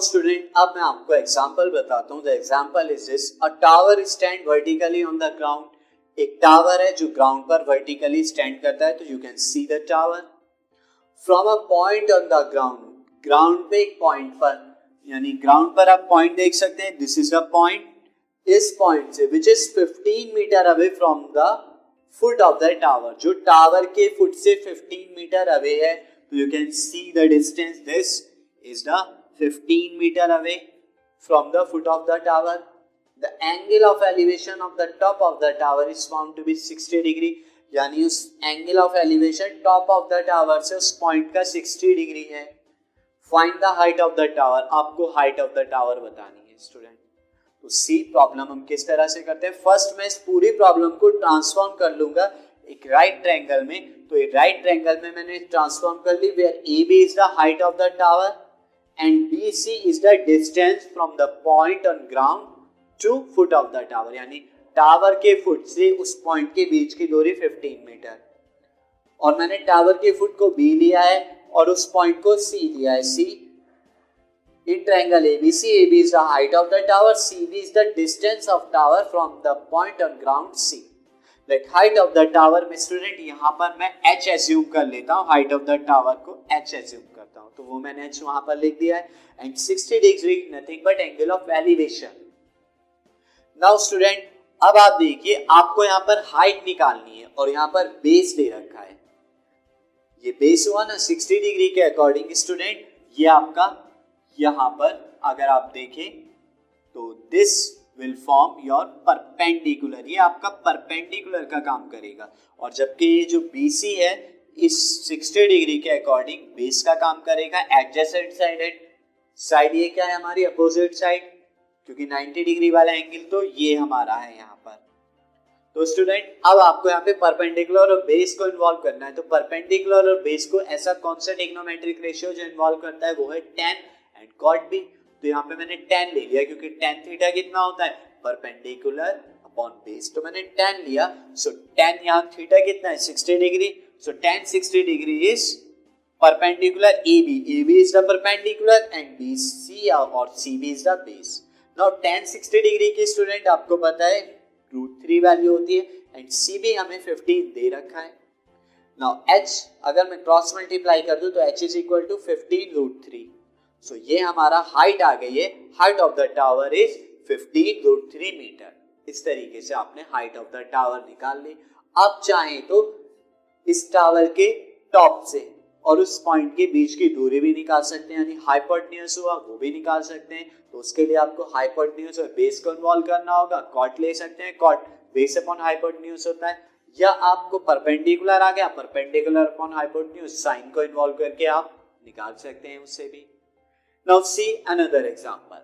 Student अब मैं आपको एग्जांपल बताता हूँ. The example is this a tower stand vertically on the ground एक टावर है जो ग्राउंड पर वर्टिकली स्टैंड करता है. तो you can see the tower from a point on the ground ground पे एक पॉइंट पर. यानी ग्राउंड पर आप पॉइंट देख सकते हैं. दिस इज़ अ पॉइंट इस पॉइंट से which is 15 meter away from the foot of the tower जो टावर के फुट से 15 मीटर अवे है. तो you can see the distance this is the 15 meter away from the foot of the tower the angle of elevation of the top of the tower is found to be 60 degree यानी उस angle of elevation top of the tower से उस point का 60 degree है। Find the height of the tower आपको height of the tower बतानी है student तो सी प्रॉब्लम हम किस तरह से करते हैं? फ़र्स्ट मैं इस पूरी प्रॉब्लम को ट्रांसफॉर्म कर लूँगा एक राइट ट्रायंगल में। तो एक राइट ट्रायंगल में मैंने ट्रांसफॉर्म कर ली where A B is the height of the tower and B C is the distance from point on ground to foot of the tower यानी टावर के फुट से उस पॉइंट के बीच की दूरी 15 मीटर और मैंने टावर के फुट को बी लिया है और उस पॉइंट को सी दिया है. See in triangle ABC AB is the height of the tower CB is the distance of tower from the point on ground C. like height of the tower में student यहाँ पर मैं H assume कर लेता हूँ, height of the tower को H assume करता हूँ। तो वो मैंने H वहाँ पर लिख दिया है। And 60 degree, nothing but angle of elevation. Now student, अब आप देखिए, आपको यहाँ पर हाइट निकालनी है और यहाँ पर बेस दे रखा है। ये बेस हुआ ना 60 डिग्री के अकॉर्डिंग स्टूडेंट ये आपका यहाँ पर, अगर आप देखें तो this will form your perpendicular ये आपका परपेंडिकुलर का काम करेगा। और जबकि ये जो BC है, इस 60 डिग्री के अकॉर्डिंग बेस का काम करेगा। एडजेसेंट साइड है। साइड ये क्या है हमारी? अपोजिट साइड क्योंकि 90 डिग्री वाला एंगल तो ये हमारा है यहाँ पर। तो स्टूडेंट अब आपको यहाँ पे परपेंडिकुलर और बेस को इन्वॉल्व करना है। तो परपेंडिकुलर और बेस को ऐसा कौन सा टेक्नोमेट्रिक रेशियो जो इन्वॉल्व करता है, वो है टेन एंड कॉट बी तो यहाँ पे मैंने टेन ले लिया, क्योंकि टेन थीटा कितना होता है? परपेंडिकुलर अपॉन बेस तो मैंने टेन लिया सो टेन यहाँ थीटा कितना है? Sixty degree so ten sixty degree is perpendicular AB. AB is the perpendicular and BC or CB is the base. Now tan 60 degree की स्टूडेंट आपको पता है रूट थ्री वैल्यू होती है एंड भी हमें फिफ्टीन दे रखा है। नाउ एच अगर मैं क्रॉस मल्टीप्लाई कर दूँ तो H is equal to fifteen root three so ये हमारा हाइट आ गई है. Height of the tower is fifteen root three meter इस तरीके से आपने हाइट ऑफ़ द टावर निकाल ली. अब चाहें तो इस टावर के टॉप से और उस पॉइंट के बीच की दूरी भी निकाल सकते हैं. यानी हाइपोटेन्यूज हुआ, वो भी निकाल सकते हैं. तो उसके लिए आपको हाइपोटेन्यूज और बेस को इन्वॉल्व करना होगा. कॉट ले सकते हैं. कॉट बेस अपॉन हाइपोटेन्यूज होता है. या आपको परपेंडिकुलर आ गया. परपेंडिकुलर अपॉन हाइपोटेन्यूज साइन को इन्वॉल्व करके आप निकाल सकते हैं उससे भी. Now see another example